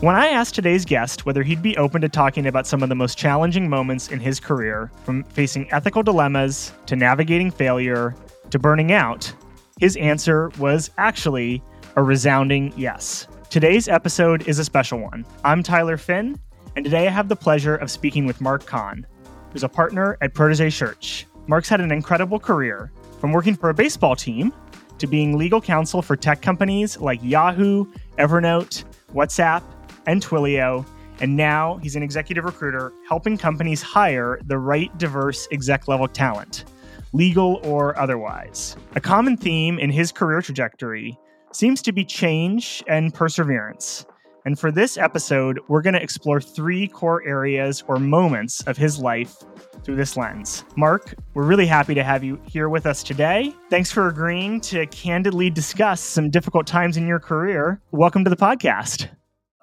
When I asked today's guest whether he'd be open to talking about some of the most challenging moments in his career, from facing ethical dilemmas to navigating failure to burning out, his answer was actually a resounding yes. Today's episode is a special one. I'm Tyler Finn, and today I have the pleasure of speaking with Mark Kahn, who's a partner at Protégé Search. Mark's had an incredible career, from working for a baseball team to being legal counsel for tech companies like Yahoo, Evernote, WhatsApp, and Twilio. And now he's an executive recruiter helping companies hire the right diverse exec level talent, legal or otherwise. A common theme in his career trajectory seems to be change and perseverance. And for this episode, we're going to explore three core areas or moments of his life through this lens. Mark, we're really happy to have you here with us today. Thanks for agreeing to candidly discuss some difficult times in your career. Welcome to the podcast.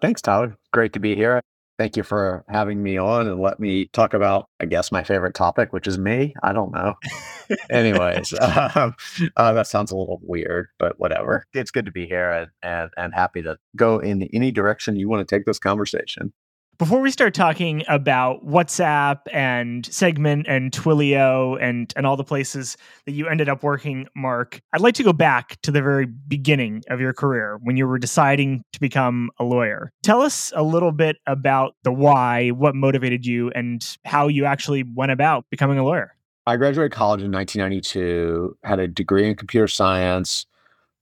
Thanks, Tyler. Great to be here. Thank you for having me on and let me talk about, I guess, my favorite topic, which is me. I don't know. Anyways, um, uh, that sounds a little weird, but whatever. It's good to be here and, and, and happy to go in any direction you want to take this conversation. Before we start talking about WhatsApp and Segment and Twilio and and all the places that you ended up working, Mark, I'd like to go back to the very beginning of your career when you were deciding to become a lawyer. Tell us a little bit about the why, what motivated you, and how you actually went about becoming a lawyer. I graduated college in 1992, had a degree in computer science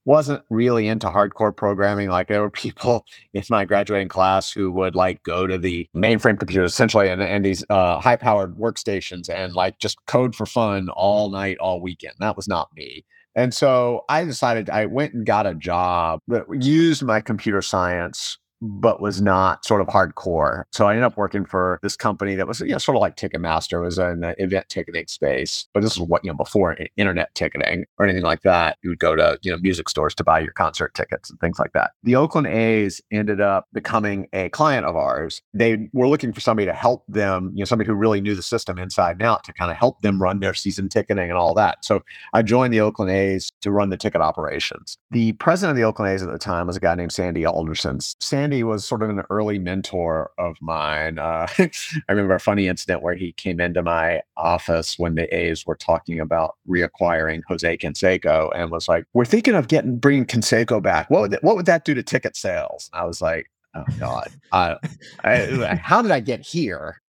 wasn't really into hardcore programming. Like there were people in my graduating class who would like go to the mainframe computers essentially and, and these uh, high powered workstations and like just code for fun all night, all weekend. That was not me. And so I decided I went and got a job that used my computer science but was not sort of hardcore. So I ended up working for this company that was, you know, sort of like Ticketmaster, was an event ticketing space. But this is what, you know, before internet ticketing or anything like that. You would go to, you know, music stores to buy your concert tickets and things like that. The Oakland A's ended up becoming a client of ours. They were looking for somebody to help them, you know, somebody who really knew the system inside and out to kind of help them run their season ticketing and all that. So I joined the Oakland A's to run the ticket operations. The president of the Oakland A's at the time was a guy named Sandy Alderson. Sandy Andy was sort of an early mentor of mine. Uh, I remember a funny incident where he came into my office when the A's were talking about reacquiring Jose Canseco and was like, "We're thinking of getting bringing Canseco back. What would that, what would that do to ticket sales?" I was like, "Oh God, I, how did I get here?"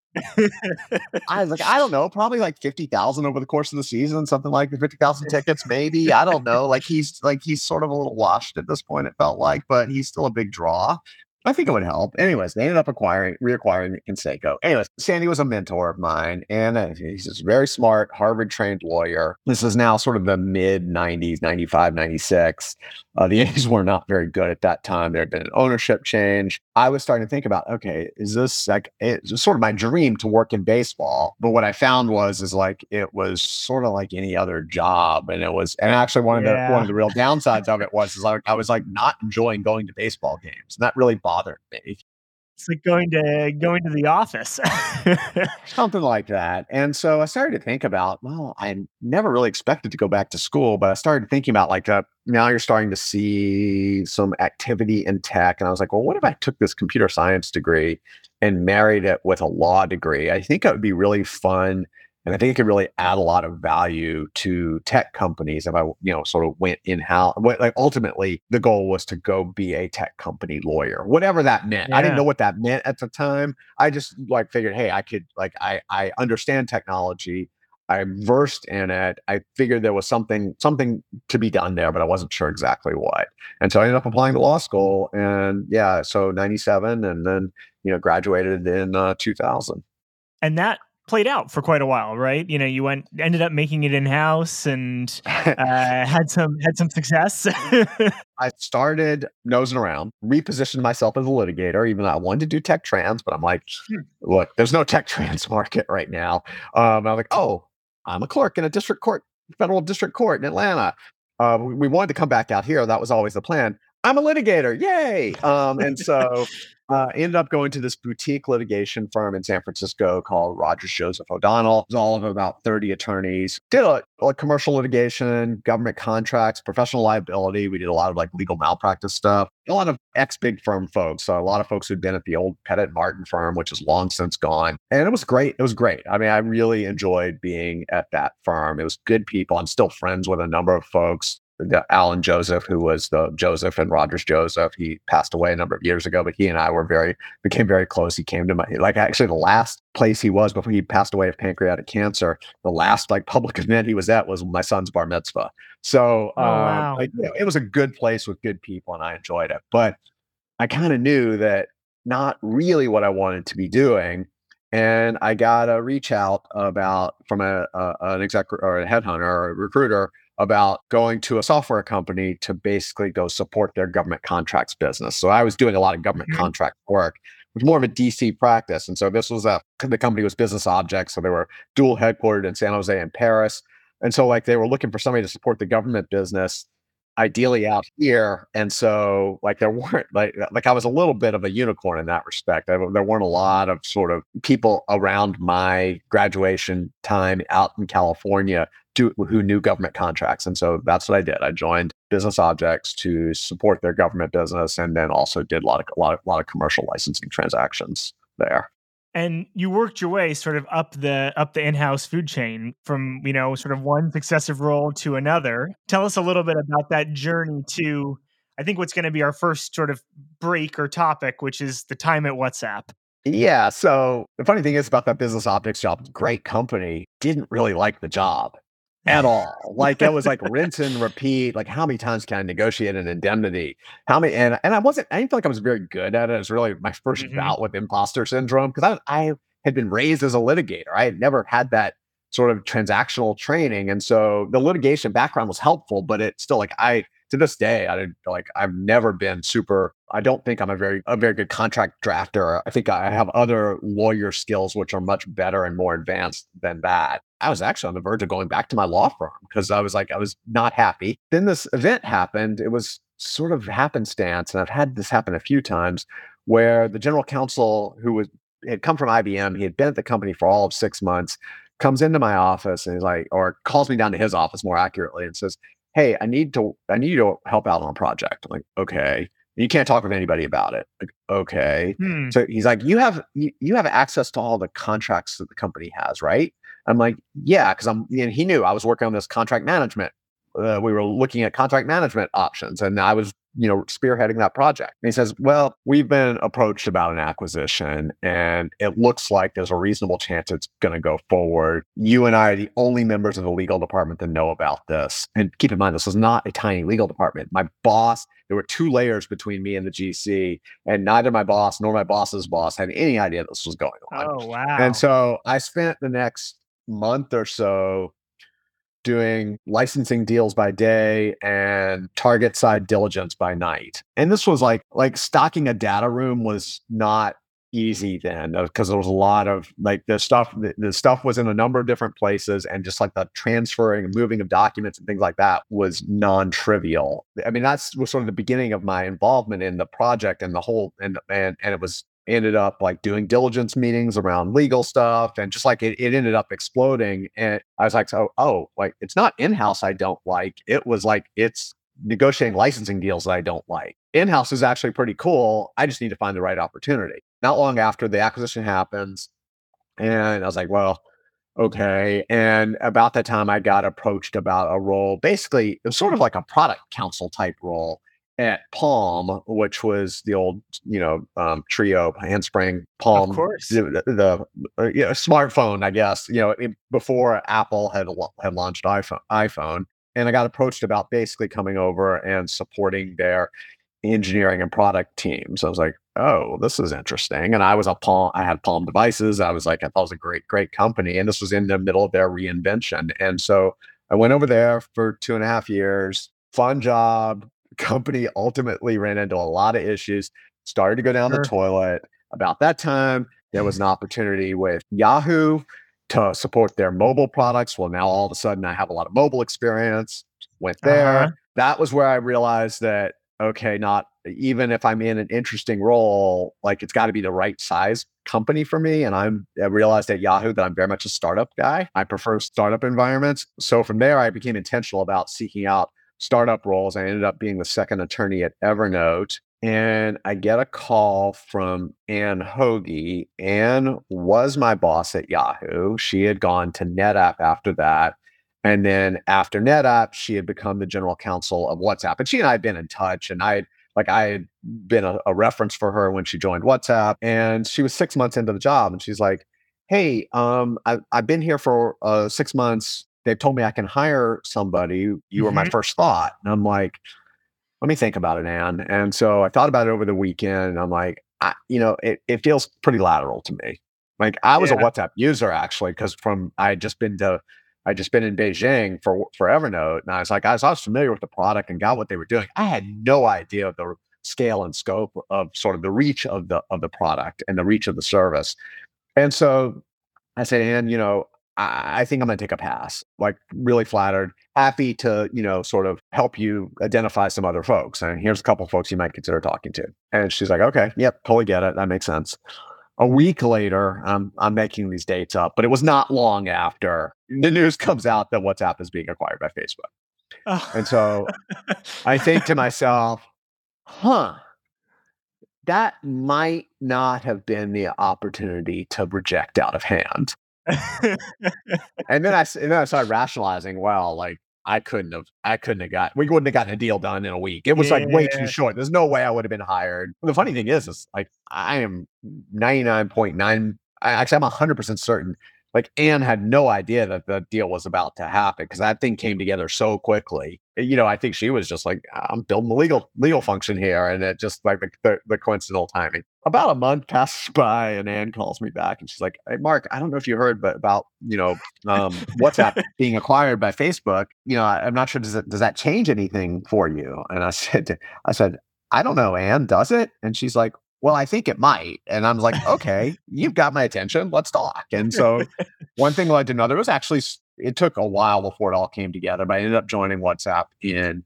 I was like, I don't know, probably like fifty thousand over the course of the season, something like fifty thousand tickets, maybe. I don't know. Like he's like he's sort of a little washed at this point. It felt like, but he's still a big draw. I think it would help. Anyways, they ended up acquiring, reacquiring Canseco. Anyways, Sandy was a mentor of mine, and uh, he's a very smart, Harvard trained lawyer. This is now sort of the mid 90s, 95, 96. Uh, the A's were not very good at that time. There had been an ownership change. I was starting to think about, okay, is this like it's sort of my dream to work in baseball? But what I found was, is like it was sort of like any other job, and it was, and actually one of yeah. the one of the real downsides of it was, is like I was like not enjoying going to baseball games, and that really bothered me. It's like going to going to the office. Something like that. And so I started to think about, well, I never really expected to go back to school, but I started thinking about like uh, now you're starting to see some activity in tech. And I was like, well, what if I took this computer science degree and married it with a law degree? I think it would be really fun and I think it could really add a lot of value to tech companies if I, you know, sort of went in house. Like ultimately, the goal was to go be a tech company lawyer, whatever that meant. Yeah. I didn't know what that meant at the time. I just like figured, hey, I could like I I understand technology. I'm versed in it. I figured there was something something to be done there, but I wasn't sure exactly what. And so I ended up applying to law school, and yeah, so '97, and then you know graduated in uh, 2000. And that played out for quite a while, right? You know, you went ended up making it in house and uh, had some had some success. I started nosing around, repositioned myself as a litigator, even though I wanted to do tech trans, but I'm like, look, there's no tech trans market right now. Um, I'm like, oh, I'm a clerk in a district court, federal district court in Atlanta. Uh, we, we wanted to come back out here. That was always the plan. I'm a litigator, yay! Um, and so uh, ended up going to this boutique litigation firm in San Francisco called Rogers Joseph O'Donnell. It was all of about 30 attorneys. Did a, a commercial litigation, government contracts, professional liability. We did a lot of like legal malpractice stuff. A lot of ex big firm folks. So a lot of folks who'd been at the old Pettit Martin firm, which is long since gone. And it was great. It was great. I mean, I really enjoyed being at that firm. It was good people. I'm still friends with a number of folks the Alan Joseph, who was the Joseph and Rogers Joseph. He passed away a number of years ago, but he and I were very became very close. He came to my like actually the last place he was before he passed away of pancreatic cancer. The last like public event he was at was my son's bar mitzvah. So oh, um, wow. like, you know, it was a good place with good people, and I enjoyed it. But I kind of knew that not really what I wanted to be doing. And I got a reach out about from a, a an exec or a headhunter or a recruiter about going to a software company to basically go support their government contracts business. So I was doing a lot of government mm-hmm. contract work, which was more of a DC practice. And so this was a the company was Business Objects, so they were dual headquartered in San Jose and Paris. And so like they were looking for somebody to support the government business ideally out here. And so like there weren't like uh, like I was a little bit of a unicorn in that respect. I, there weren't a mm-hmm. lot of sort of people around my graduation time out in California do, who knew government contracts. And so that's what I did. I joined Business Objects to support their government business, and then also did a lot of a lot of, a lot of commercial licensing transactions there. And you worked your way sort of up the up the in-house food chain from you know sort of one successive role to another. Tell us a little bit about that journey to I think what's going to be our first sort of break or topic, which is the time at WhatsApp. Yeah. So the funny thing is about that Business Objects job, great company, didn't really like the job at all. Like it was like rinse and repeat. Like how many times can I negotiate an indemnity? How many? And and I wasn't. I didn't feel like I was very good at it. It was really my 1st mm-hmm. bout with imposter syndrome because I I had been raised as a litigator. I had never had that sort of transactional training, and so the litigation background was helpful. But it still like I to this day, I like I've never been super. I don't think I'm a very a very good contract drafter. I think I have other lawyer skills which are much better and more advanced than that. I was actually on the verge of going back to my law firm because I was like I was not happy. Then this event happened. It was sort of happenstance, and I've had this happen a few times where the general counsel who was had come from IBM, he had been at the company for all of six months, comes into my office and he's like, or calls me down to his office more accurately and says, hey, I need to, I need you to help out on a project. I'm like, okay. You can't talk with anybody about it. Like, okay. Hmm. So he's like, you have, you, you have access to all the contracts that the company has, right? I'm like, yeah, because I'm, and he knew I was working on this contract management. Uh, we were looking at contract management options, and I was you know, spearheading that project. And he says, Well, we've been approached about an acquisition and it looks like there's a reasonable chance it's going to go forward. You and I are the only members of the legal department that know about this. And keep in mind, this is not a tiny legal department. My boss, there were two layers between me and the GC, and neither my boss nor my boss's boss had any idea this was going on. Oh, wow. And so I spent the next month or so doing licensing deals by day and target side diligence by night. And this was like like stocking a data room was not easy then because uh, there was a lot of like the stuff the, the, stuff was in a number of different places and just like the transferring and moving of documents and things like that was non-trivial i mean that's was sort of the beginning of my involvement in the project and the whole and and, and it was ended up like doing diligence meetings around legal stuff and just like it, it ended up exploding and i was like so oh like it's not in-house i don't like it was like it's negotiating licensing deals that i don't like. In-house is actually pretty cool i just need to find the right opportunity. Not long after the acquisition happens and i was like well okay and about that time i got approached about a role basically it was sort of like a product counsel type role at Palm, which was the old, you know, um, Treo handspring Palm, of course, the, the uh, you know, smartphone, I guess, you know, it, before Apple had had launched iPhone, iPhone, and I got approached about basically coming over and supporting their engineering and product teams. I was like, oh, this is interesting. And I was a Palm, I had Palm devices. I was like, I thought it was a great, great company, and this was in the middle of their reinvention, and so I went over there for two and a half years. Fun job, company ultimately ran into a lot of issues, started to go down sure. the toilet. About that time, there was an opportunity with Yahoo to support their mobile products. Well, now all of a sudden I have a lot of mobile experience. Went there. Uh-huh. That was where I realized that okay, not even if I'm in an interesting role, like it's got to be the right size company for me. And I'm I realized at Yahoo that I'm very much a startup guy. I prefer startup environments. So from there, I became intentional about seeking out startup roles. I ended up being the second attorney at Evernote. And I get a call from Anne Hoge. Anne was my boss at Yahoo. She had gone to NetApp after that. And then after NetApp, she had become the general counsel of WhatsApp. And she and I had been in touch, and I had like I had been a, a, reference for her when she joined WhatsApp. And she was six months into the job, and she's like, "Hey, um, I, have been here for uh, six months. They've told me I can hire somebody. You mm-hmm. were my mm-hmm. first thought." And I'm like, "Let me think about it, Anne." And so I thought about it over the weekend. And I'm like, I, you know, it, it feels pretty lateral to me. Like I was yeah. a WhatsApp user actually, because from I had just been to I just been in Beijing for for Evernote, and I was like, guys, I was familiar with the product and got what they were doing. I had no idea of the scale and scope of sort of the reach of the of the product and the reach of the service. And so I said, Anne, you know, I, I think I'm going to take a pass. Like, really flattered, happy to, you know, sort of help you identify some other folks. And here's a couple folks you might consider talking to. And she's like, okay, yep, totally get it. That makes sense a week later, I'm I'm making these dates up, but it was not long after the news comes out that WhatsApp is being acquired by Facebook. Oh. And so I think to myself, huh, that might not have been the opportunity to reject out of hand. and then I and then I started rationalizing, well, like I couldn't have, I couldn't have got, we wouldn't have gotten a deal done in a week. It was yeah. like way too short. There's no way I would have been hired. The funny thing is, is like I am 99.9, actually, I'm 100% certain like Anne had no idea that the deal was about to happen because that thing came together so quickly. You know, I think she was just like, I'm building the legal legal function here, and it just like the, the, the coincidental timing. About a month passes by, and Anne calls me back, and she's like, "Hey, Mark, I don't know if you heard, but about you know um, WhatsApp being acquired by Facebook. You know, I, am not sure does that does that change anything for you?" And I said, I said, I don't know, Anne, does it? And she's like, well, I think it might. And I'm like, okay, you've got my attention. Let's talk. And so one thing led to another. It was actually, it took a while before it all came together, but I ended up joining WhatsApp in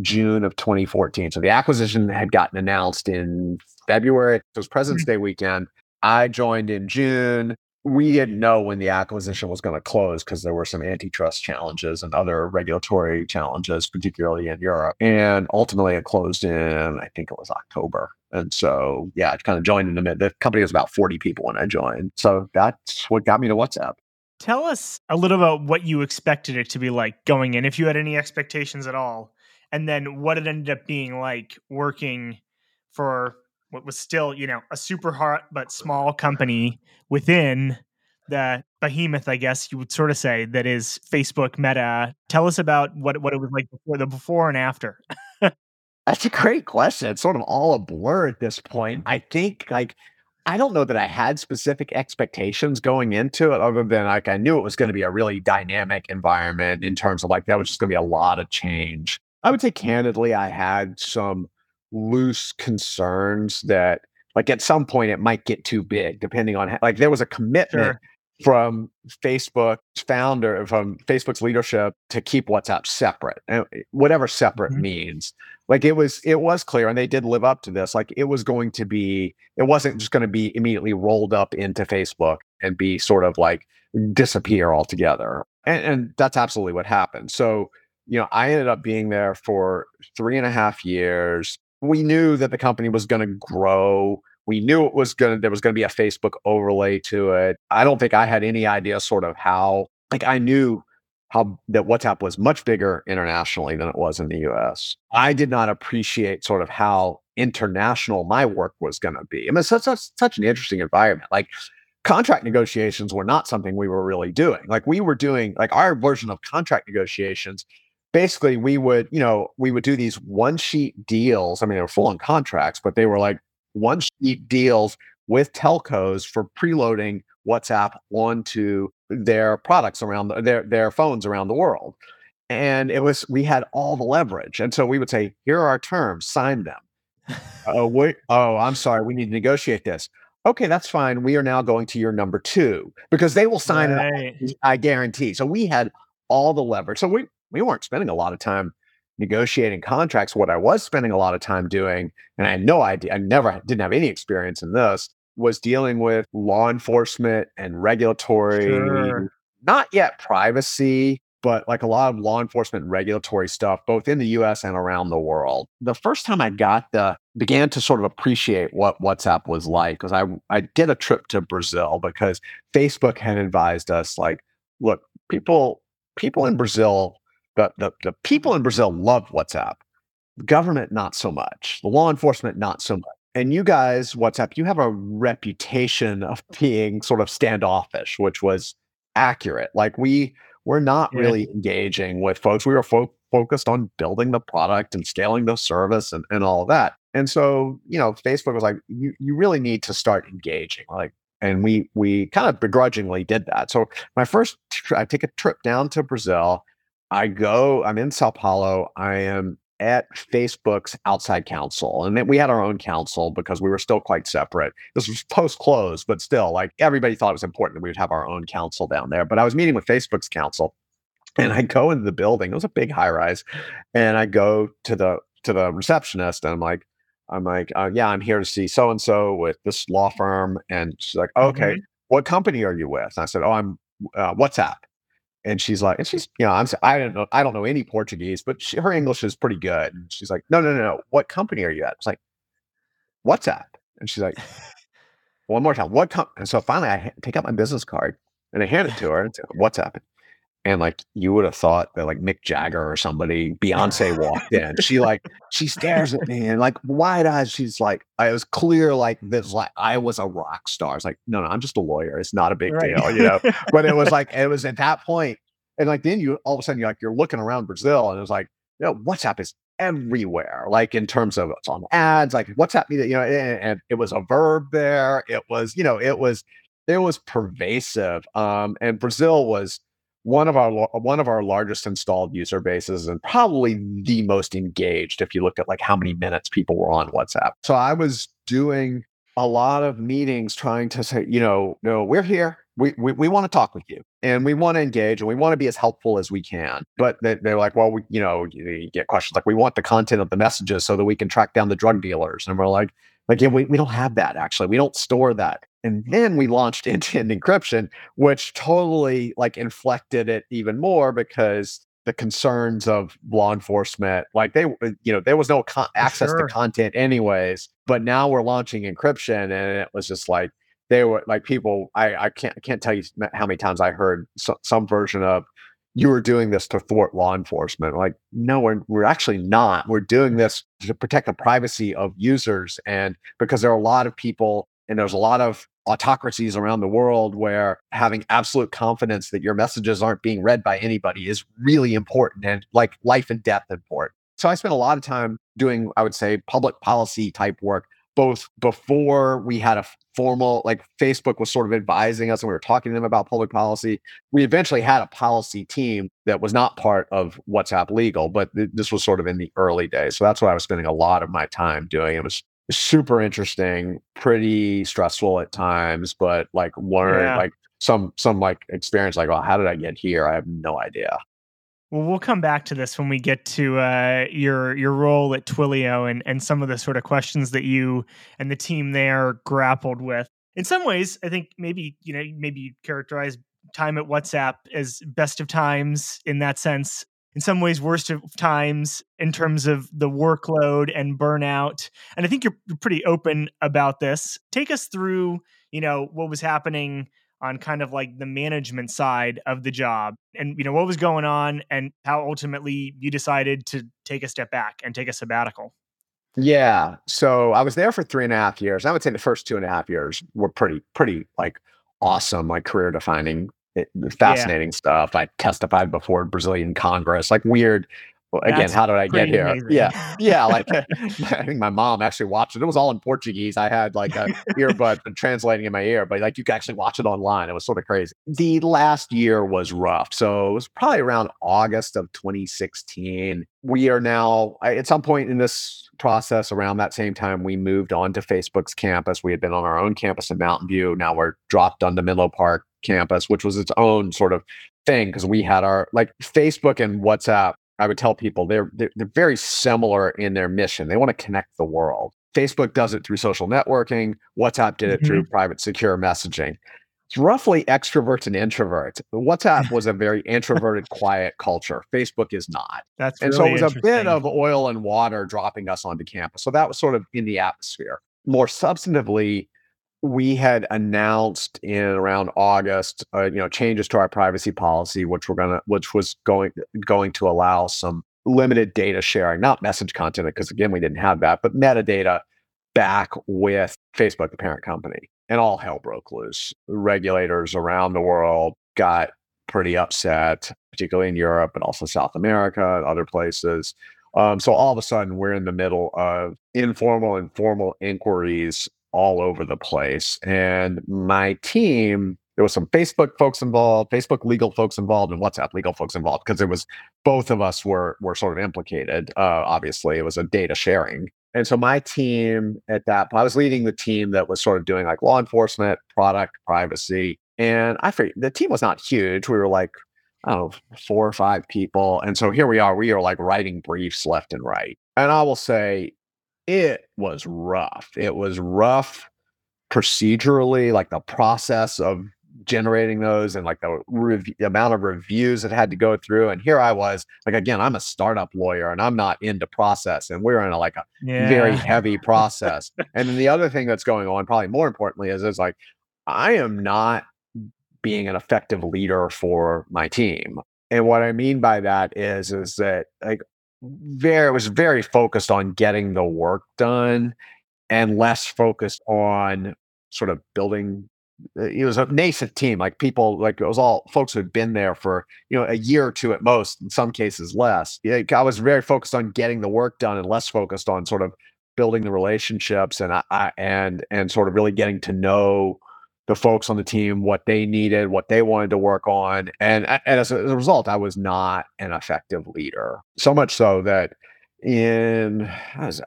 June of 2014. So the acquisition had gotten announced in February. It was President's mm-hmm. Day weekend. I joined in June we didn't know when the acquisition was going to close because there were some antitrust challenges and other regulatory challenges, particularly in Europe. And ultimately, it closed in, I think it was October. And so, yeah, it kind of joined in the mid. The company was about 40 people when I joined. So that's what got me to WhatsApp. Tell us a little about what you expected it to be like going in, if you had any expectations at all, and then what it ended up being like working for what was still, you know, a super hot but small company within the behemoth, I guess you would sort of say, that is Facebook Meta. Tell us about what what it was like before the before and after. That's a great question. It's sort of all a blur at this point. Mm-hmm. I think like I don't know that I had specific expectations going into it, other than like I knew it was going to be a really dynamic environment in terms of like that was just going to be a lot of change. I would say candidly, I had some loose concerns that like at some point it might get too big depending on how, like there was a commitment sure. from facebook's founder from facebook's leadership to keep whatsapp separate and eh, whatever separate mm-hmm. means like it was it was clear and they did live up to this like it was going to be it wasn't just going to be immediately rolled up into facebook and be sort of like disappear altogether and, and that's absolutely what happened so you know i ended up being there for three and a half years we knew that the company was going to grow. We knew it was going to, there was going to be a Facebook overlay to it. I don't think I had any idea sort of how, like, I knew how that WhatsApp was much bigger internationally than it was in the US. I did not appreciate sort of how international my work was going to be. I mean, such, such, such an interesting environment. Like, contract negotiations were not something we were really doing. Like, we were doing, like, our version of contract negotiations basically we would, you know, we would do these one sheet deals. I mean, they were full on contracts, but they were like one sheet deals with telcos for preloading WhatsApp onto their products around the, their their phones around the world. And it was we had all the leverage. And so we would say, here are our terms, sign them. oh, wait, oh, I'm sorry, we need to negotiate this. Okay, that's fine. We are now going to your number two because they will sign right. it. I guarantee. So we had all the leverage. So we we weren't spending a lot of time negotiating contracts, what I was spending a lot of time doing, and I had no idea, I never didn't have any experience in this, was dealing with law enforcement and regulatory, Sure. not yet privacy, but like a lot of law enforcement regulatory stuff, both in the US and around the world. The first time I got the began to sort of appreciate what WhatsApp was like, because I I did a trip to Brazil because Facebook had advised us, like, look, people people in Brazil, the the, the people in Brazil love WhatsApp. The government not so much. The law enforcement not so much. And you guys, WhatsApp, you have a reputation of being sort of standoffish, which was accurate. Like we we're not Yeah. really engaging with folks. We were fo- focused on building the product and scaling the service and, and all of that. And so, you know, Facebook was like, you, you really need to start engaging. Like, and we we kind of begrudgingly did that. So my first, tr- I take a trip down to Brazil. I go, I'm in Sao Paulo. I am at Facebook's outside counsel. And then we had our own counsel because we were still quite separate. This was post close, but still, like everybody thought it was important that we would have our own counsel down there. But I was meeting with Facebook's council and I go into the building. It was a big high rise. And I go to the to the receptionist and I'm like, I'm like, uh, yeah, I'm here to see so and so with this law firm. And she's like, okay, Mhm. what company are you with? And I said, oh, I'm uh, WhatsApp. And she's like, and she's, you know, I'm, I don't know, I don't know any Portuguese, but she, her English is pretty good. And she's like, no, no, no, no. What company are you at? It's like, WhatsApp. And she's like, one more time, what com-? And so finally I ha- take out my business card and I hand it to her and say, WhatsApp. And like, you would have thought that like Mick Jagger or somebody, Beyonce walked in. She like, she stares at me and like wide eyes. She's like, I was clear like this, like I was a rock star. It's like, no, no, I'm just a lawyer. It's not a big Right. deal, you know? but it was like it was at that point, and like then you all of a sudden you're like you're looking around Brazil, and it was like, you know, WhatsApp is everywhere. Like in terms of it's on ads, like WhatsApp, you know, and, and it was a verb there. It was, you know, it was it was pervasive. Um, and Brazil was one of our one of our largest installed user bases and probably the most engaged if you look at like how many minutes people were on WhatsApp. So I was doing a lot of meetings trying to say, you know, no, we're here. We, we, we want to talk with you and we want to engage and we want to be as helpful as we can. But they, they're like, well, we, you know, you get questions like, we want the content of the messages so that we can track down the drug dealers. And we're like, like, yeah, we, we don't have that actually. We don't store that. And then we launched end-to-end encryption, which totally like inflected it even more because the concerns of law enforcement, like they, uh, you know, there was no con- access sure. to content anyways. But now we're launching encryption, and it was just like they were like people. I I can't I can't tell you how many times I heard so, some version of you were doing this to thwart law enforcement. Like, no, we're we're actually not. We're doing this to protect the privacy of users, and because there are a lot of people, and there's a lot of autocracies around the world where having absolute confidence that your messages aren't being read by anybody is really important and like life and death important. So I spent a lot of time doing, I would say, public policy type work, both before we had a formal, like Facebook was sort of advising us and we were talking to them about public policy. We eventually had a policy team that was not part of WhatsApp legal, but th- this was sort of in the early days. So that's what I was spending a lot of my time doing. It was super interesting, pretty stressful at times, but like learn Yeah. like some some like experience like, oh, how did I get here? I have no idea. Well, we'll come back to this when we get to uh, your your role at Twilio and and some of the sort of questions that you and the team there grappled with. In some ways, I think maybe you know maybe you characterize time at WhatsApp as best of times in that sense. In some ways, worst of times in terms of the workload and burnout. And I think you're you're pretty open about this. Take us through, you know, what was happening on kind of like the management side of the job and you know what was going on and how ultimately you decided to take a step back and take a sabbatical Yeah. So I was there for three and a half years. I would say the first two and a half years were pretty, pretty like awesome, like career defining, eh, fascinating stuff. I testified before Brazilian Congress, like weird. Well, again, That's how did I get here? amazing. Yeah. Yeah. Like I think my mom actually watched it. It was all in Portuguese. I had like a earbud translating in my ear, but like you could actually watch it online. It was sort of crazy. The last year was rough. So it was probably around August of 2016. We are now at some point in this process around that same time, we moved on to Facebook's campus. We had been on our own campus in Mountain View. Now we're dropped on the Menlo Park campus, which was its own sort of thing because we had our like Facebook and WhatsApp I would tell people they're, they're, they're very similar in their mission. They want to connect the world. Facebook does it through social networking. WhatsApp did it mm-hmm. through private secure messaging. It's roughly extroverts and introverts. WhatsApp was a very introverted, quiet culture. Facebook is not. That's and really so it was a bit of oil and water dropping us onto campus. So that was sort of in the atmosphere. More substantively, we had announced in around August, uh, you know, changes to our privacy policy, which we're gonna, which was going going to allow some limited data sharing, not message content, because again, we didn't have that, but metadata back with Facebook, the parent company, and all hell broke loose. Regulators around the world got pretty upset, particularly in Europe, but also South America and other places. Um, so all of a sudden, we're in the middle of informal and formal inquiries all over the place. And my team, there was some Facebook folks involved, Facebook legal folks involved, and WhatsApp legal folks involved because it was both of us were were sort of implicated. Uh, obviously, it was a data sharing. And so my team at that point, I was leading the team that was sort of doing like law enforcement, product, privacy. And I figured the team was not huge. We were like, I don't know, four or five people. And so here we are. We are like writing briefs left and right. And I will say it was rough. It was rough procedurally, like the process of generating those and like the, rev- the amount of reviews it had to go through. And here I was, like again, I'm a startup lawyer and I'm not into process, and we're in a, like a yeah. very heavy process. and then the other thing that's going on, probably more importantly, is is like I am not being an effective leader for my team. And what I mean by that is is that like very was very focused on getting the work done and less focused on sort of building uh, it was a nascent team like people like it was all folks who had been there for you know a year or two at most in some cases less. Yeah, i was very focused on getting the work done and less focused on sort of building the relationships and I, and and sort of really getting to know the folks on the team what they needed, what they wanted to work on, and, and as, a, as a result, I was not an effective leader. So much so that in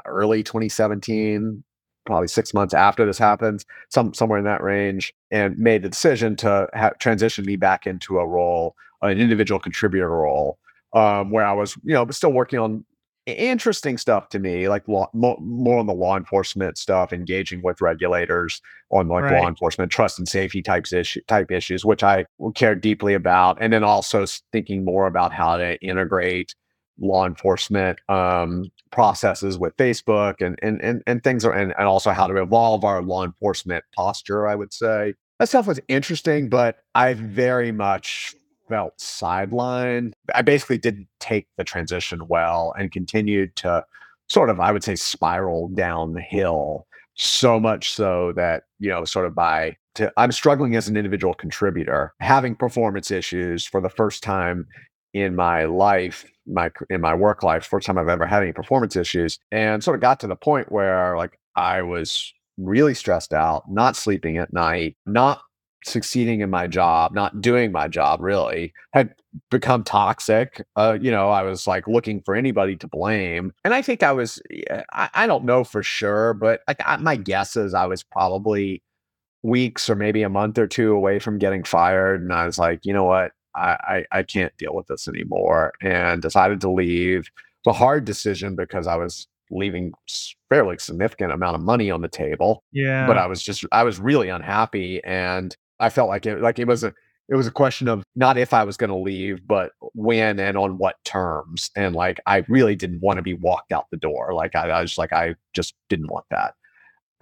early 2017, probably six months after this happens, some somewhere in that range, and made the decision to ha- transition me back into a role, an individual contributor role, um, where I was, you know, still working on interesting stuff to me, like law, more, more, on the law enforcement stuff, engaging with regulators on like right. law enforcement, trust and safety types issue type issues, which I care deeply about, and then also thinking more about how to integrate law enforcement um, processes with Facebook and and and, and things are, and, and also how to evolve our law enforcement posture. I would say that stuff was interesting, but I very much felt sidelined. I basically didn't take the transition well and continued to sort of, I would say, spiral downhill. So much so that, you know, sort of by to, I'm struggling as an individual contributor, having performance issues for the first time in my life, my in my work life, first time I've ever had any performance issues, and sort of got to the point where like I was really stressed out, not sleeping at night, not succeeding in my job, not doing my job really, had become toxic. Uh, you know, I was like looking for anybody to blame. And I think I was, I, I don't know for sure, but I, my guess is I was probably weeks or maybe a month or two away from getting fired. And I was like, you know what? I, I, I can't deal with this anymore and decided to leave. It's a hard decision because I was leaving fairly significant amount of money on the table. Yeah. But I was just I was really unhappy and I felt like it like it was a it was a question of not if I was going to leave, but when and on what terms. And like I really didn't want to be walked out the door. Like I, I was like I just didn't want that.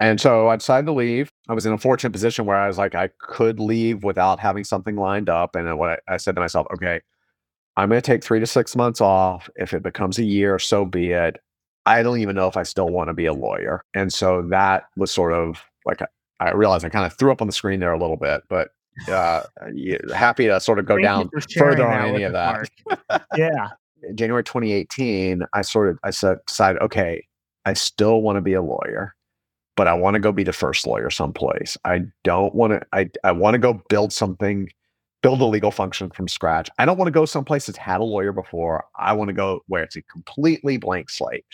And so I decided to leave. I was in a fortunate position where I was like I could leave without having something lined up. And what I, I said to myself, okay, I'm going to take three to six months off. If it becomes a year, so be it. I don't even know if I still want to be a lawyer. And so that was sort of like I realize I kind of threw up on the screen there a little bit, but uh, happy to sort of go Thank down further on any of that. yeah. January 2018, I sort of I said decided, okay, I still want to be a lawyer, but I want to go be the first lawyer someplace. I don't want to. I I want to go build something, build a legal function from scratch. I don't want to go someplace that's had a lawyer before. I want to go where it's a completely blank slate.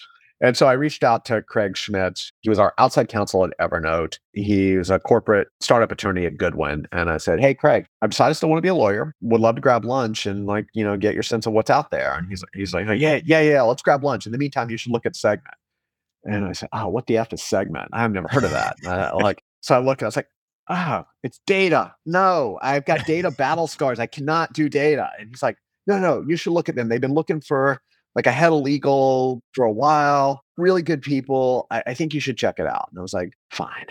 And so I reached out to Craig Schmitz. He was our outside counsel at Evernote. He was a corporate startup attorney at Goodwin. And I said, Hey, Craig, I decided I still want to be a lawyer. Would love to grab lunch and like, you know, get your sense of what's out there. And he's like, he's like, yeah, yeah, yeah, let's grab lunch. In the meantime, you should look at Segment. And I said, Oh, what the F is Segment? I've never heard of that. Like, so I looked and I was like, Oh, it's data. No, I've got data battle scars. I cannot do data. And he's like, No, no, you should look at them. They've been looking for like I had a legal for a while, really good people. I, I think you should check it out. And I was like, fine.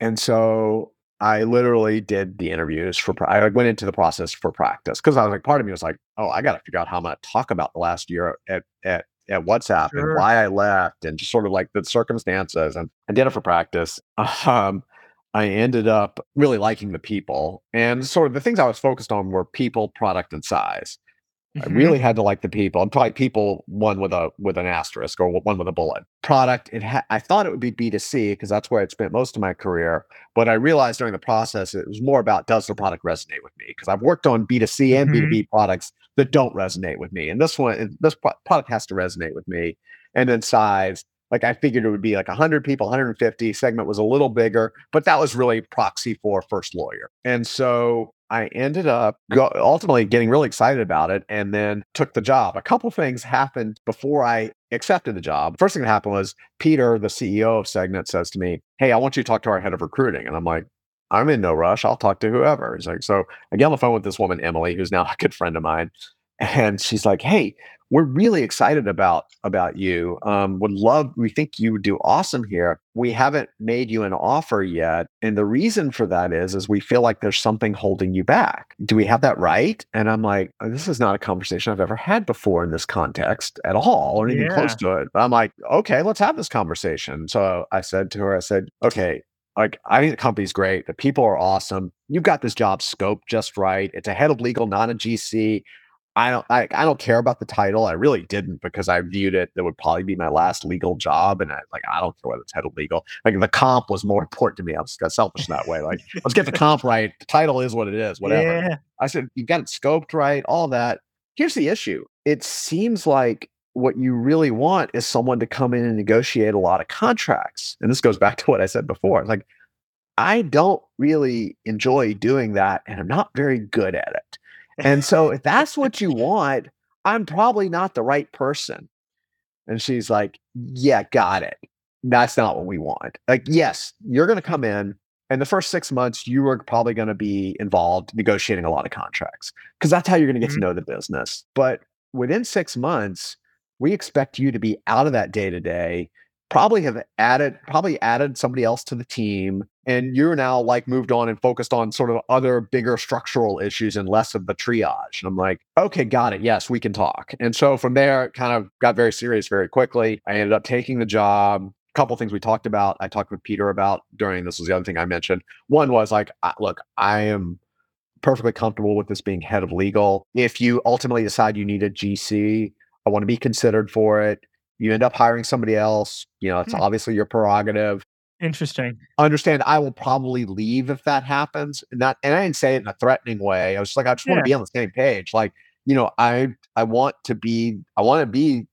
And so I literally did the interviews for, I went into the process for practice because I was like, part of me was like, oh, I got to figure out how I'm going to talk about the last year at, at, at WhatsApp sure. and why I left and just sort of like the circumstances. And I did it for practice. Um, I ended up really liking the people. And sort of the things I was focused on were people, product, and size. Mm-hmm. I really had to like the people. I'm probably people one with a with an asterisk or one with a bullet. Product. It ha- I thought it would be B2C because that's where I'd spent most of my career. But I realized during the process it was more about does the product resonate with me? Because I've worked on B2C and mm-hmm. B2B products that don't resonate with me, and this one, this pro- product has to resonate with me. And then size. Like I figured it would be like 100 people, 150. Segment was a little bigger, but that was really proxy for first lawyer. And so I ended up go- ultimately getting really excited about it and then took the job. A couple things happened before I accepted the job. First thing that happened was Peter, the CEO of Segment, says to me, Hey, I want you to talk to our head of recruiting. And I'm like, I'm in no rush. I'll talk to whoever. He's like, so I get on the phone with this woman, Emily, who's now a good friend of mine. And she's like, Hey, we're really excited about about you. Um, would love. We think you would do awesome here. We haven't made you an offer yet, and the reason for that is is we feel like there's something holding you back. Do we have that right? And I'm like, oh, this is not a conversation I've ever had before in this context at all, or even yeah. close to it. I'm like, okay, let's have this conversation. So I said to her, I said, okay, like I think the company's great. The people are awesome. You've got this job scoped just right. It's a head of legal, not a GC. I don't I, I don't care about the title. I really didn't because I viewed it that would probably be my last legal job. And I like I don't care whether it's title legal. Like the comp was more important to me. I was kind of selfish in that way. Like let's get the comp right. The title is what it is, whatever. Yeah. I said, you got it scoped right, all that. Here's the issue. It seems like what you really want is someone to come in and negotiate a lot of contracts. And this goes back to what I said before. Like, I don't really enjoy doing that, and I'm not very good at it. And so if that's what you want, I'm probably not the right person. And she's like, Yeah, got it. That's not what we want. Like, yes, you're going to come in, and the first six months, you are probably going to be involved negotiating a lot of contracts because that's how you're going to get mm-hmm. to know the business. But within six months, we expect you to be out of that day to day probably have added probably added somebody else to the team and you're now like moved on and focused on sort of other bigger structural issues and less of the triage and i'm like okay got it yes we can talk and so from there it kind of got very serious very quickly i ended up taking the job a couple things we talked about i talked with peter about during this was the other thing i mentioned one was like look i am perfectly comfortable with this being head of legal if you ultimately decide you need a gc i want to be considered for it you end up hiring somebody else. You know, it's hmm. obviously your prerogative. Interesting. Understand, I will probably leave if that happens. Not, and I didn't say it in a threatening way. I was just like, I just yeah. want to be on the same page. Like, you know, I I want to be, I want to be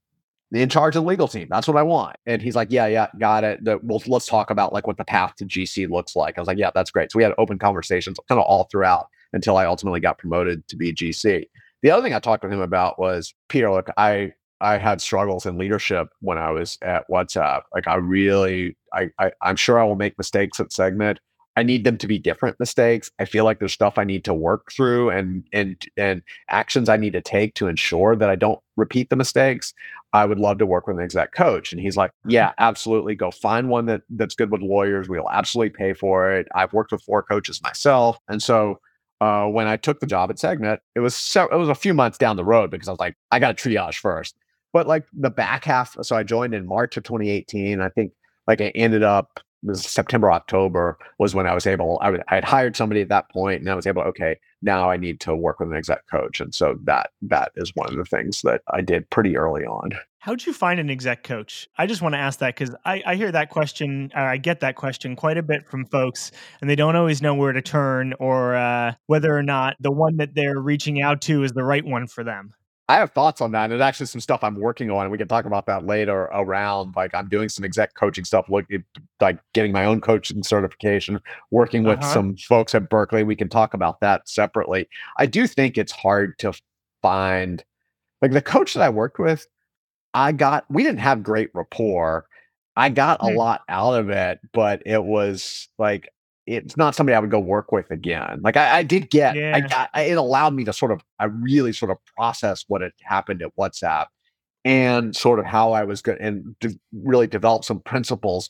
in charge of the legal team. That's what I want. And he's like, yeah, yeah, got it. The, well, let's talk about like what the path to GC looks like. I was like, yeah, that's great. So we had open conversations kind of all throughout until I ultimately got promoted to be GC. The other thing I talked with him about was Peter, look, I I had struggles in leadership when I was at WhatsApp. Like I really, I, I I'm sure I will make mistakes at Segment. I need them to be different mistakes. I feel like there's stuff I need to work through and and and actions I need to take to ensure that I don't repeat the mistakes. I would love to work with an exec coach. And he's like, Yeah, absolutely. Go find one that that's good with lawyers. We'll absolutely pay for it. I've worked with four coaches myself. And so uh, when I took the job at Segment, it was so, it was a few months down the road because I was like, I got to triage first. But like the back half, so I joined in March of 2018. I think like I ended up was September, October was when I was able, I, I had hired somebody at that point and I was able, okay, now I need to work with an exec coach. And so that, that is one of the things that I did pretty early on. How'd you find an exec coach? I just want to ask that because I, I hear that question, I get that question quite a bit from folks, and they don't always know where to turn or uh, whether or not the one that they're reaching out to is the right one for them. I have thoughts on that. And it's actually some stuff I'm working on. And we can talk about that later around like I'm doing some exec coaching stuff, looking like getting my own coaching certification, working with uh-huh. some folks at Berkeley. We can talk about that separately. I do think it's hard to find like the coach that I worked with, I got we didn't have great rapport. I got a hmm. lot out of it, but it was like it's not somebody I would go work with again. Like I, I did get, yeah. I got, it allowed me to sort of, I really sort of process what had happened at WhatsApp and sort of how I was going and de- really develop some principles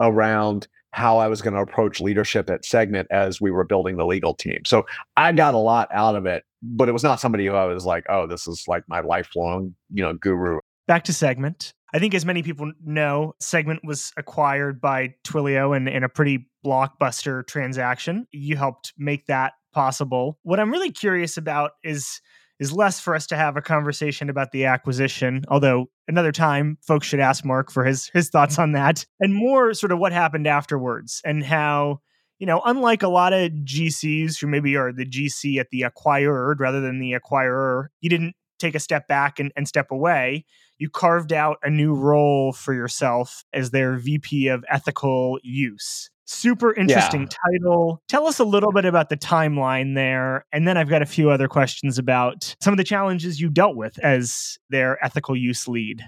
around how I was going to approach leadership at Segment as we were building the legal team. So I got a lot out of it, but it was not somebody who I was like, oh, this is like my lifelong, you know, guru. Back to Segment. I think, as many people know, Segment was acquired by Twilio in, in a pretty blockbuster transaction. You helped make that possible. What I'm really curious about is is less for us to have a conversation about the acquisition, although another time folks should ask Mark for his his thoughts on that, and more sort of what happened afterwards and how you know, unlike a lot of GCs who maybe are the GC at the acquired rather than the acquirer, you didn't take a step back and, and step away you carved out a new role for yourself as their VP of ethical use. Super interesting yeah. title. Tell us a little bit about the timeline there. And then I've got a few other questions about some of the challenges you dealt with as their ethical use lead.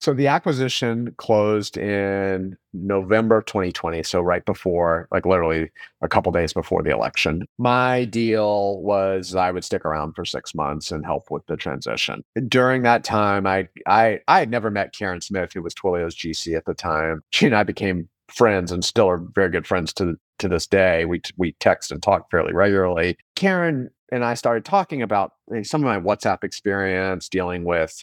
So the acquisition closed in November 2020, so right before, like literally a couple days before the election. My deal was I would stick around for six months and help with the transition. During that time, I I I had never met Karyn Smith, who was Twilio's GC at the time. She and I became friends and still are very good friends to to this day. We we text and talk fairly regularly. Karyn and I started talking about eh, some of my WhatsApp experience dealing with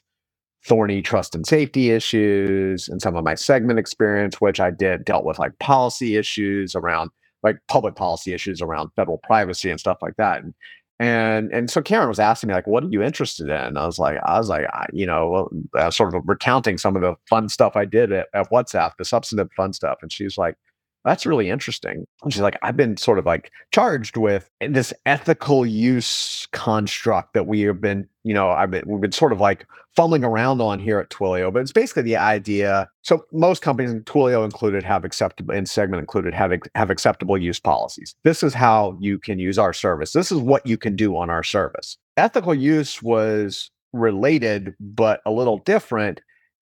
thorny trust and safety issues and some of my segment experience, which I did dealt with like policy issues around like public policy issues around federal privacy and stuff like that. And and and so Karyn was asking me like, "What are you interested in?" I was like, I was like, I, you know, uh, sort of recounting some of the fun stuff I did at, at WhatsApp, the substantive fun stuff, and she's like, that's really interesting. And she's like, I've been sort of like charged with this ethical use construct that we have been, you know, I've been, we've been sort of like fumbling around on here at Twilio. But it's basically the idea. So most companies, Twilio included, have acceptable, and Segment included, have have acceptable use policies. This is how you can use our service. This is what you can do on our service. Ethical use was related, but a little different.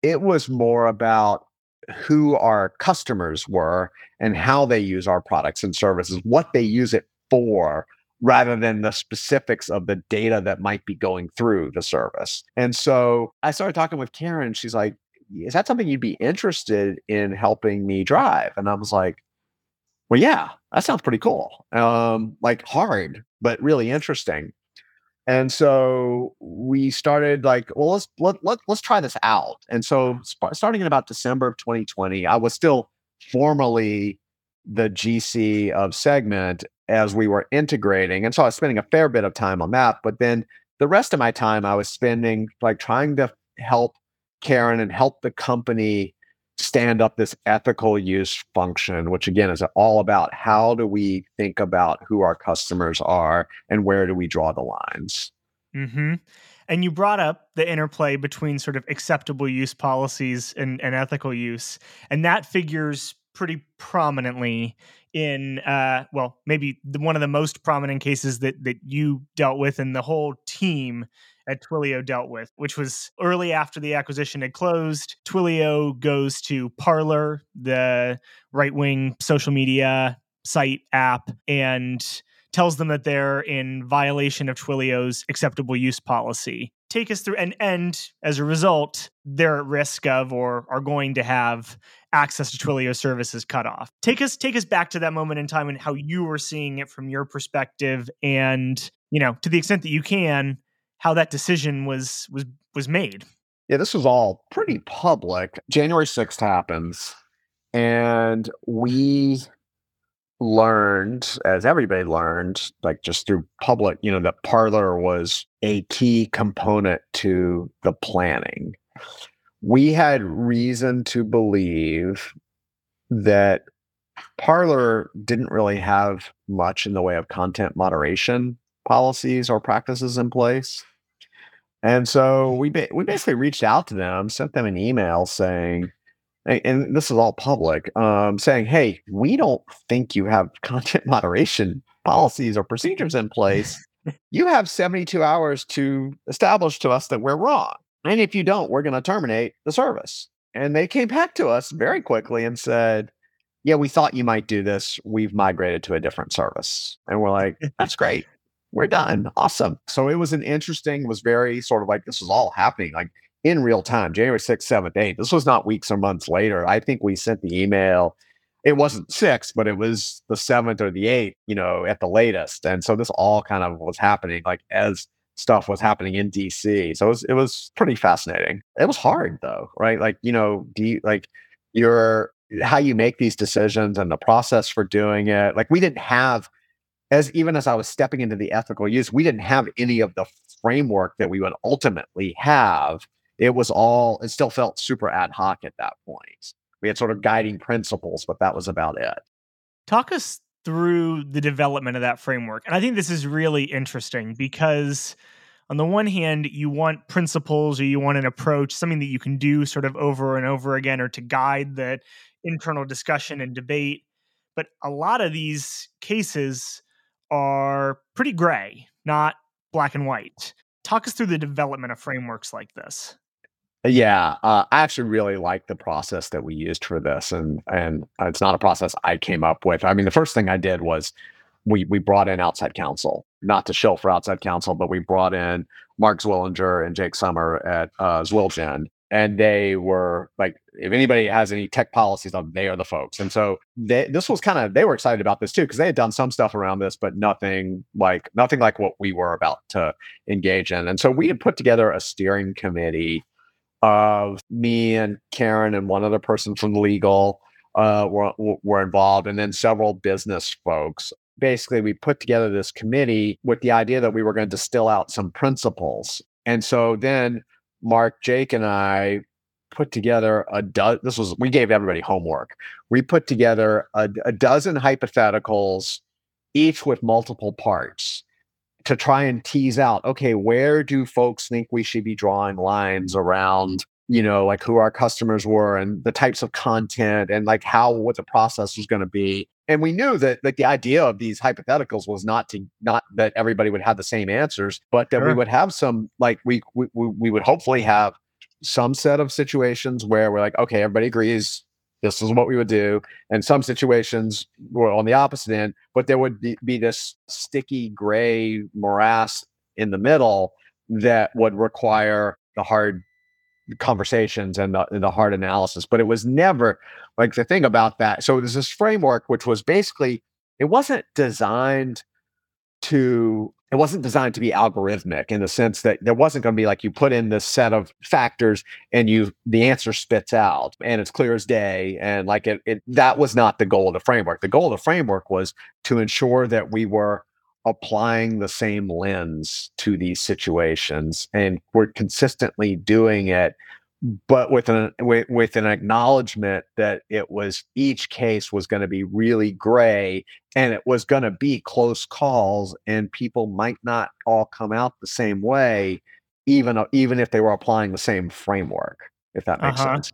It was more about who our customers were and how they use our products and services, what they use it for, rather than the specifics of the data that might be going through the service. And so I started talking with Karyn. She's like, Is that something you'd be interested in helping me drive? And I was like, Well, yeah, that sounds pretty cool. Um, like hard, but really interesting. And so we started like, well, let's let, let let's try this out. And so starting in about December of 2020, I was still formally the GC of Segment as we were integrating, and so I was spending a fair bit of time on that. But then the rest of my time, I was spending like trying to help Karyn and help the company stand up this ethical use function, which again is all about how do we think about who our customers are and where do we draw the lines. Mm-hmm. And you brought up the interplay between sort of acceptable use policies and, and ethical use, and that figures pretty prominently in uh, well maybe the, one of the most prominent cases that that you dealt with and the whole team at Twilio dealt with, which was early after the acquisition had closed. Twilio goes to Parler, the right wing social media site app, and tells them that they're in violation of Twilio's acceptable use policy. Take us through, and, and as a result, they're at risk of or are going to have access to Twilio services cut off. Take us take us back to that moment in time and how you were seeing it from your perspective, and you know, to the extent that you can, how that decision was was was made. Yeah, this was all pretty public. January 6th happens and we learned as everybody learned like just through public, you know, that Parler was a key component to the planning. We had reason to believe that Parler didn't really have much in the way of content moderation policies or practices in place. And so we ba- we basically reached out to them, sent them an email saying, and this is all public, um, saying, "Hey, we don't think you have content moderation policies or procedures in place. you have 72 hours to establish to us that we're wrong, and if you don't, we're going to terminate the service." And they came back to us very quickly and said, "Yeah, we thought you might do this. We've migrated to a different service." And we're like, "That's great." We're done. Awesome. So it was an interesting, was very sort of like this was all happening. Like in real time, January 6th, 7th, 8th. This was not weeks or months later. I think we sent the email. It wasn't six, but it was the 7th or the 8th, you know, at the latest. And so this all kind of was happening like as stuff was happening in DC. So it was, it was pretty fascinating. It was hard though, right? Like, you know, do you, like your how you make these decisions and the process for doing it. Like we didn't have as even as I was stepping into the ethical use, we didn't have any of the framework that we would ultimately have it was all it still felt super ad hoc at that point. We had sort of guiding principles but that was about it. Talk us through the development of that framework and i think this is really interesting because on the one hand you want principles or you want an approach something that you can do sort of over and over again or to guide the internal discussion and debate but a lot of these cases are pretty gray not black and white. Talk us through the development of frameworks like this yeah, uh, I actually really like the process that we used for this, and and it's not a process I came up with. I mean, the first thing I did was we we brought in outside counsel, not to show for outside counsel, but we brought in Marc Zwillinger and Jake Sommer at uh, and they were like, if anybody has any tech policies, they are the folks. And so they, this was kind of they were excited about this too because they had done some stuff around this, but nothing like nothing like what we were about to engage in. And so we had put together a steering committee of me and Karyn and one other person from legal uh, were, were involved, and then several business folks. Basically, we put together this committee with the idea that we were going to distill out some principles. And so then Mark, Jake, and I put together a dozen. This was we gave everybody homework. We put together a, a dozen hypotheticals, each with multiple parts to try and tease out okay where do folks think we should be drawing lines around you know like who our customers were and the types of content and like how what the process was going to be and we knew that like the idea of these hypotheticals was not to not that everybody would have the same answers but that sure. we would have some like we, we we would hopefully have some set of situations where we're like okay everybody agrees this is what we would do. And some situations were on the opposite end, but there would be, be this sticky gray morass in the middle that would require the hard conversations and the, and the hard analysis. But it was never like the thing about that. So there's this framework, which was basically, it wasn't designed to it wasn't designed to be algorithmic in the sense that there wasn't going to be like you put in this set of factors and you the answer spits out and it's clear as day and like it, it that was not the goal of the framework. The goal of the framework was to ensure that we were applying the same lens to these situations and we're consistently doing it but with an with, with an acknowledgement that it was each case was going to be really gray and it was going to be close calls and people might not all come out the same way even even if they were applying the same framework if that makes uh-huh. sense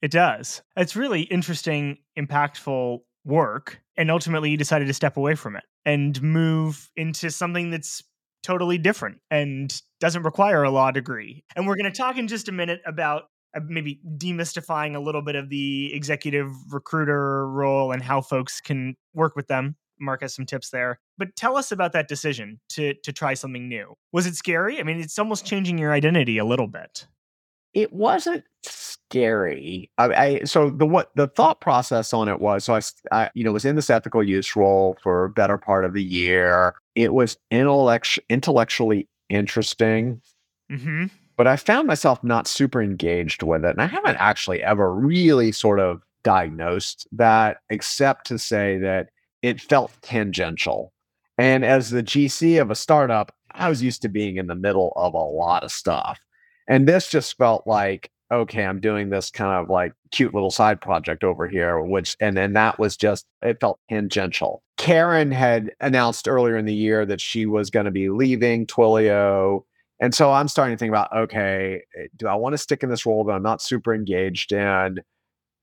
it does it's really interesting impactful work and ultimately you decided to step away from it and move into something that's totally different and doesn't require a law degree. And we're going to talk in just a minute about uh, maybe demystifying a little bit of the executive recruiter role and how folks can work with them. Mark has some tips there. But tell us about that decision to to try something new. Was it scary? I mean, it's almost changing your identity a little bit. It wasn't scary. I, I so the what the thought process on it was so I, I you know was in this ethical use role for a better part of the year. It was intellect, intellectually interesting. Mm-hmm. But I found myself not super engaged with it. And I haven't actually ever really sort of diagnosed that, except to say that it felt tangential. And as the GC of a startup, I was used to being in the middle of a lot of stuff. And this just felt like, okay, I'm doing this kind of like cute little side project over here, which, and then that was just, it felt tangential. Karyn had announced earlier in the year that she was going to be leaving Twilio And so I'm starting to think about okay, eh, do I want to stick in this role that I'm not super engaged in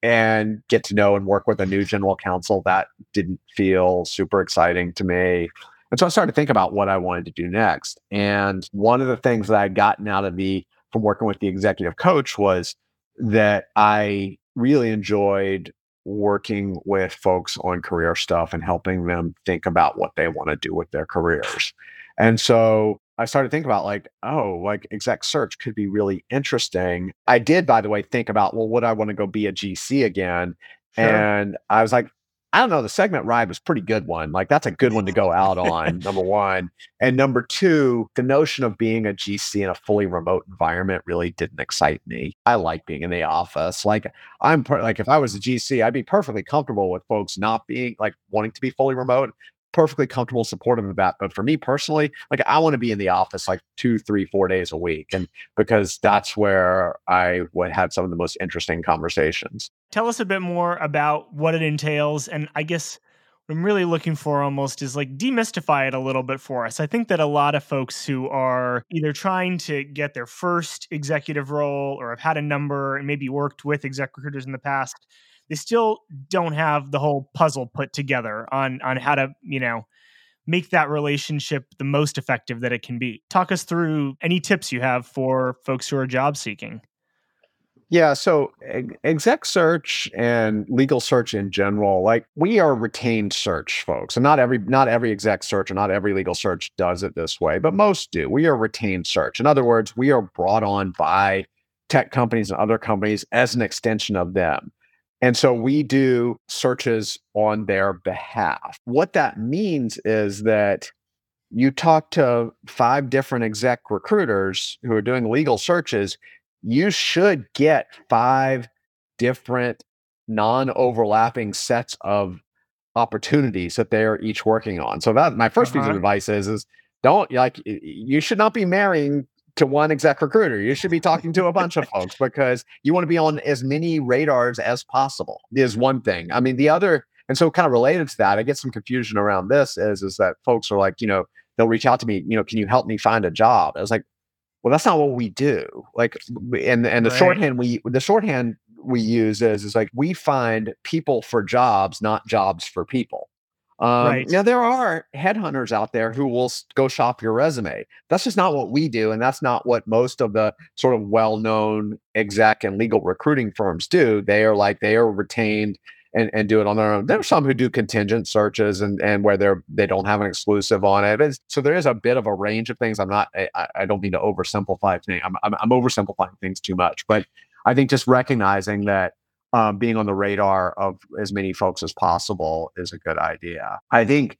and get to know and work with a new general counsel? That didn't feel super exciting to me. And so I started to think about what I wanted to do next. And one of the things that I'd gotten out of the from working with the executive coach was that I really enjoyed working with folks on career stuff and helping them think about what they want to do with their careers. And so I started thinking about like, oh, like exec search could be really interesting. I did, by the way, think about, well, would I want to go be a GC again? Sure. And I was like, I don't know, the segment ride was pretty good one. Like that's a good one to go out on, number one. And number two, the notion of being a GC in a fully remote environment really didn't excite me. I like being in the office. Like I'm per- like if I was a GC, I'd be perfectly comfortable with folks not being like wanting to be fully remote perfectly comfortable supportive of that but for me personally like i want to be in the office like two three four days a week and because that's where i would have some of the most interesting conversations. Tell us a bit more about what it entails and i guess what i'm really looking for almost is like demystify it a little bit for us. I think that a lot of folks who are either trying to get their first executive role or have had a number and maybe worked with exec recruiters in the past they still don't have the whole puzzle put together on on how to you know make that relationship the most effective that it can be. Talk us through any tips you have for folks who are job seeking. Yeah so exec search and legal search in general like we are retained search folks and not every not every exec search or not every legal search does it this way but most do. We are retained search. In other words we are brought on by tech companies and other companies as an extension of them and so we do searches on their behalf. What that means is that you talk to five different exec recruiters who are doing legal searches, you should get five different non overlapping sets of opportunities that they are each working on. So that my 1st uh-huh. piece of uh-huh. advice is is don't like you should not be marrying to one exec recruiter. You should be talking to a bunch of folks because you want to be on as many radars as possible. Is one thing. I mean, the other, and so kind of related to that, I get some confusion around this. Is is that folks are like, you know, they'll reach out to me, you know, can you help me find a job? I was like, well, that's not what we do. Like, and and the right. shorthand we the shorthand we use is is like we find people for jobs, not jobs for people. Um, right. Now there are headhunters out there who will go shop your resume. That's just not what we do, and that's not what most of the sort of well-known exec and legal recruiting firms do. They are like they are retained and, and do it on their own. There are some who do contingent searches and and where they're they don't have an exclusive on it. It's, so there is a bit of a range of things. I'm not. I, I don't mean to oversimplify things. I'm, I'm I'm oversimplifying things too much, but I think just recognizing that um, being on the radar of as many folks as possible is a good idea. I think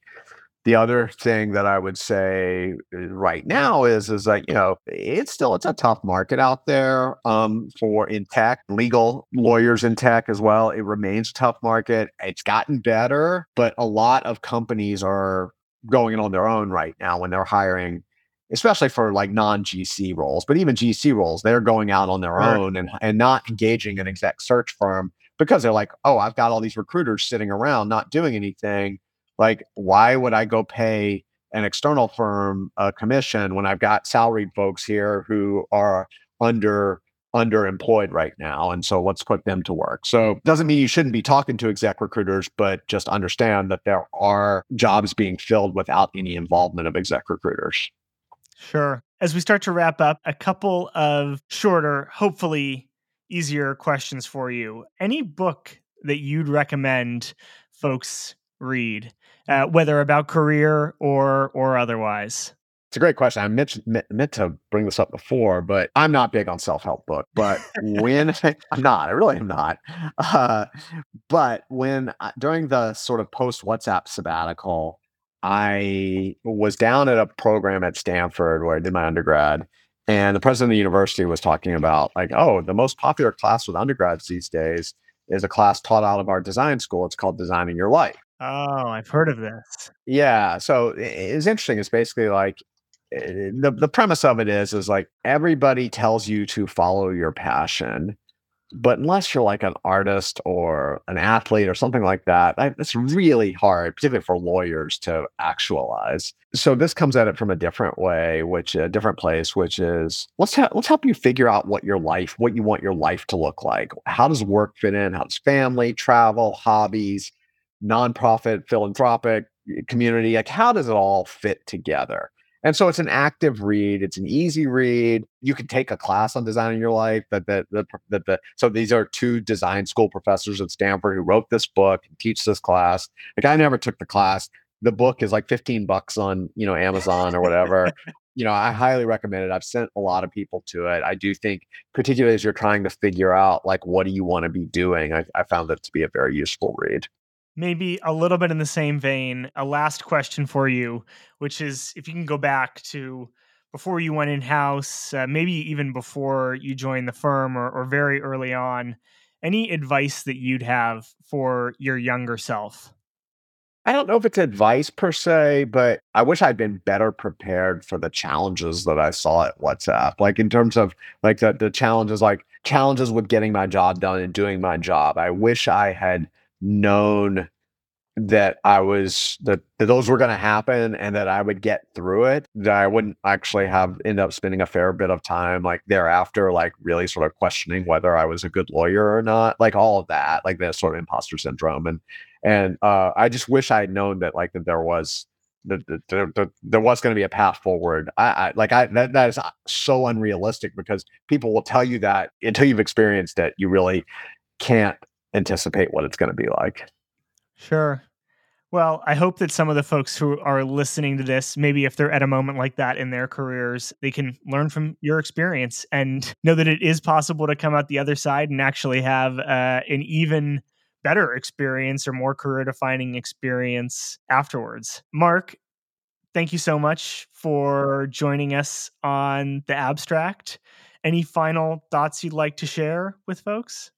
the other thing that I would say uh, right now is is that you know it's still it's a tough market out there um, for in tech, legal lawyers in tech as well. It remains a tough market. It's gotten better, but a lot of companies are going it on their own right now when they're hiring especially for like non GC roles, but even GC roles, they're going out on their right. own and, and not engaging an exec search firm because they're like, oh, I've got all these recruiters sitting around not doing anything. Like, why would I go pay an external firm a commission when I've got salaried folks here who are under underemployed right now and so let's put them to work so doesn't mean you shouldn't be talking to exec recruiters but just understand that there are jobs being filled without any involvement of exec recruiters Sure. As we start to wrap up, a couple of shorter, hopefully easier questions for you. Any book that you'd recommend folks read, uh, whether about career or or otherwise? It's a great question. I meant, meant to bring this up before, but I'm not big on self help book. But when I'm not, I really am not. Uh, but when during the sort of post WhatsApp sabbatical, I was down at a program at Stanford where I did my undergrad, and the president of the university was talking about like, oh, the most popular class with undergrads these days is a class taught out of our design school. It's called Designing Your Life. Oh, I've heard of this. Yeah, so it's interesting. It's basically like eh, the the premise of it is is like everybody tells you to follow your passion, But unless you're like an artist or an athlete or something like that, I, it's really hard, particularly for lawyers, to actualize. So this comes at it from a different way, which a different place, which is let's ha- let's help you figure out what your life, what you want your life to look like. How does work fit in? How does family, travel, hobbies, nonprofit, philanthropic community, like how does it all fit together? And so it's an active read. It's an easy read. You can take a class on designing your life. That that that, that the so these are two design school professors at Stanford who wrote this book and teach this class. Like I never took the class. The book is like 15 bucks on, you know, Amazon or whatever. you know, I highly recommend it. I've sent a lot of people to it. I do think, particularly as you're trying to figure out like what do you want to be doing, I, I found it to be a very useful read maybe a little bit in the same vein, a last question for you, which is if you can go back to before you went in house, uh, maybe even before you joined the firm or, or very early on, any advice that you'd have for your younger self? I don't know if it's advice per se, but I wish I'd been better prepared for the challenges that I saw at WhatsApp. Like in terms of like the, the challenges, like challenges with getting my job done and doing my job. I wish I had known that I was that, that those were going to happen and that I would get through it, that I wouldn't actually have end up spending a fair bit of time like thereafter, like really sort of questioning whether I was a good lawyer or not, like all of that, like that sort of imposter syndrome. And and uh, I just wish I had known that like that there was that, that, that there was going to be a path forward. I, I like I that, that is so unrealistic because people will tell you that until you've experienced it, you really can't anticipate what it's going to be like. Sure. Well, I hope that some of the folks who are listening to this, maybe if they're at a moment like that in their careers, they can learn from your experience and know that it is possible to come out the other side and actually have uh, an even better experience or more career defining experience afterwards. Mark, thank you so much for joining us on the abstract. Any final thoughts you'd like to share with folks?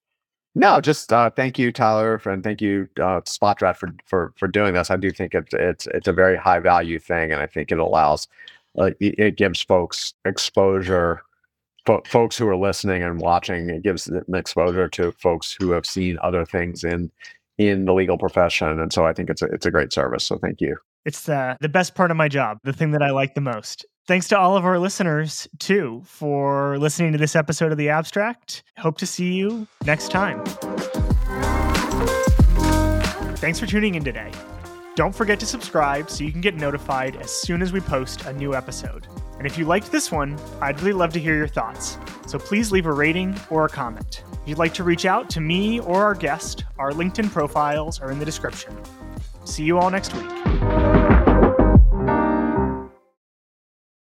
No, just uh, thank you, Tyler, and thank you, uh, SpotDraft, for for for doing this. I do think it's it's it's a very high value thing, and I think it allows, uh, it gives folks exposure, fo- folks who are listening and watching. It gives exposure to folks who have seen other things in in the legal profession, and so I think it's a it's a great service. So thank you. It's the the best part of my job, the thing that I like the most. Thanks to all of our listeners, too, for listening to this episode of The Abstract. Hope to see you next time. Thanks for tuning in today. Don't forget to subscribe so you can get notified as soon as we post a new episode. And if you liked this one, I'd really love to hear your thoughts. So please leave a rating or a comment. If you'd like to reach out to me or our guest, our LinkedIn profiles are in the description. See you all next week.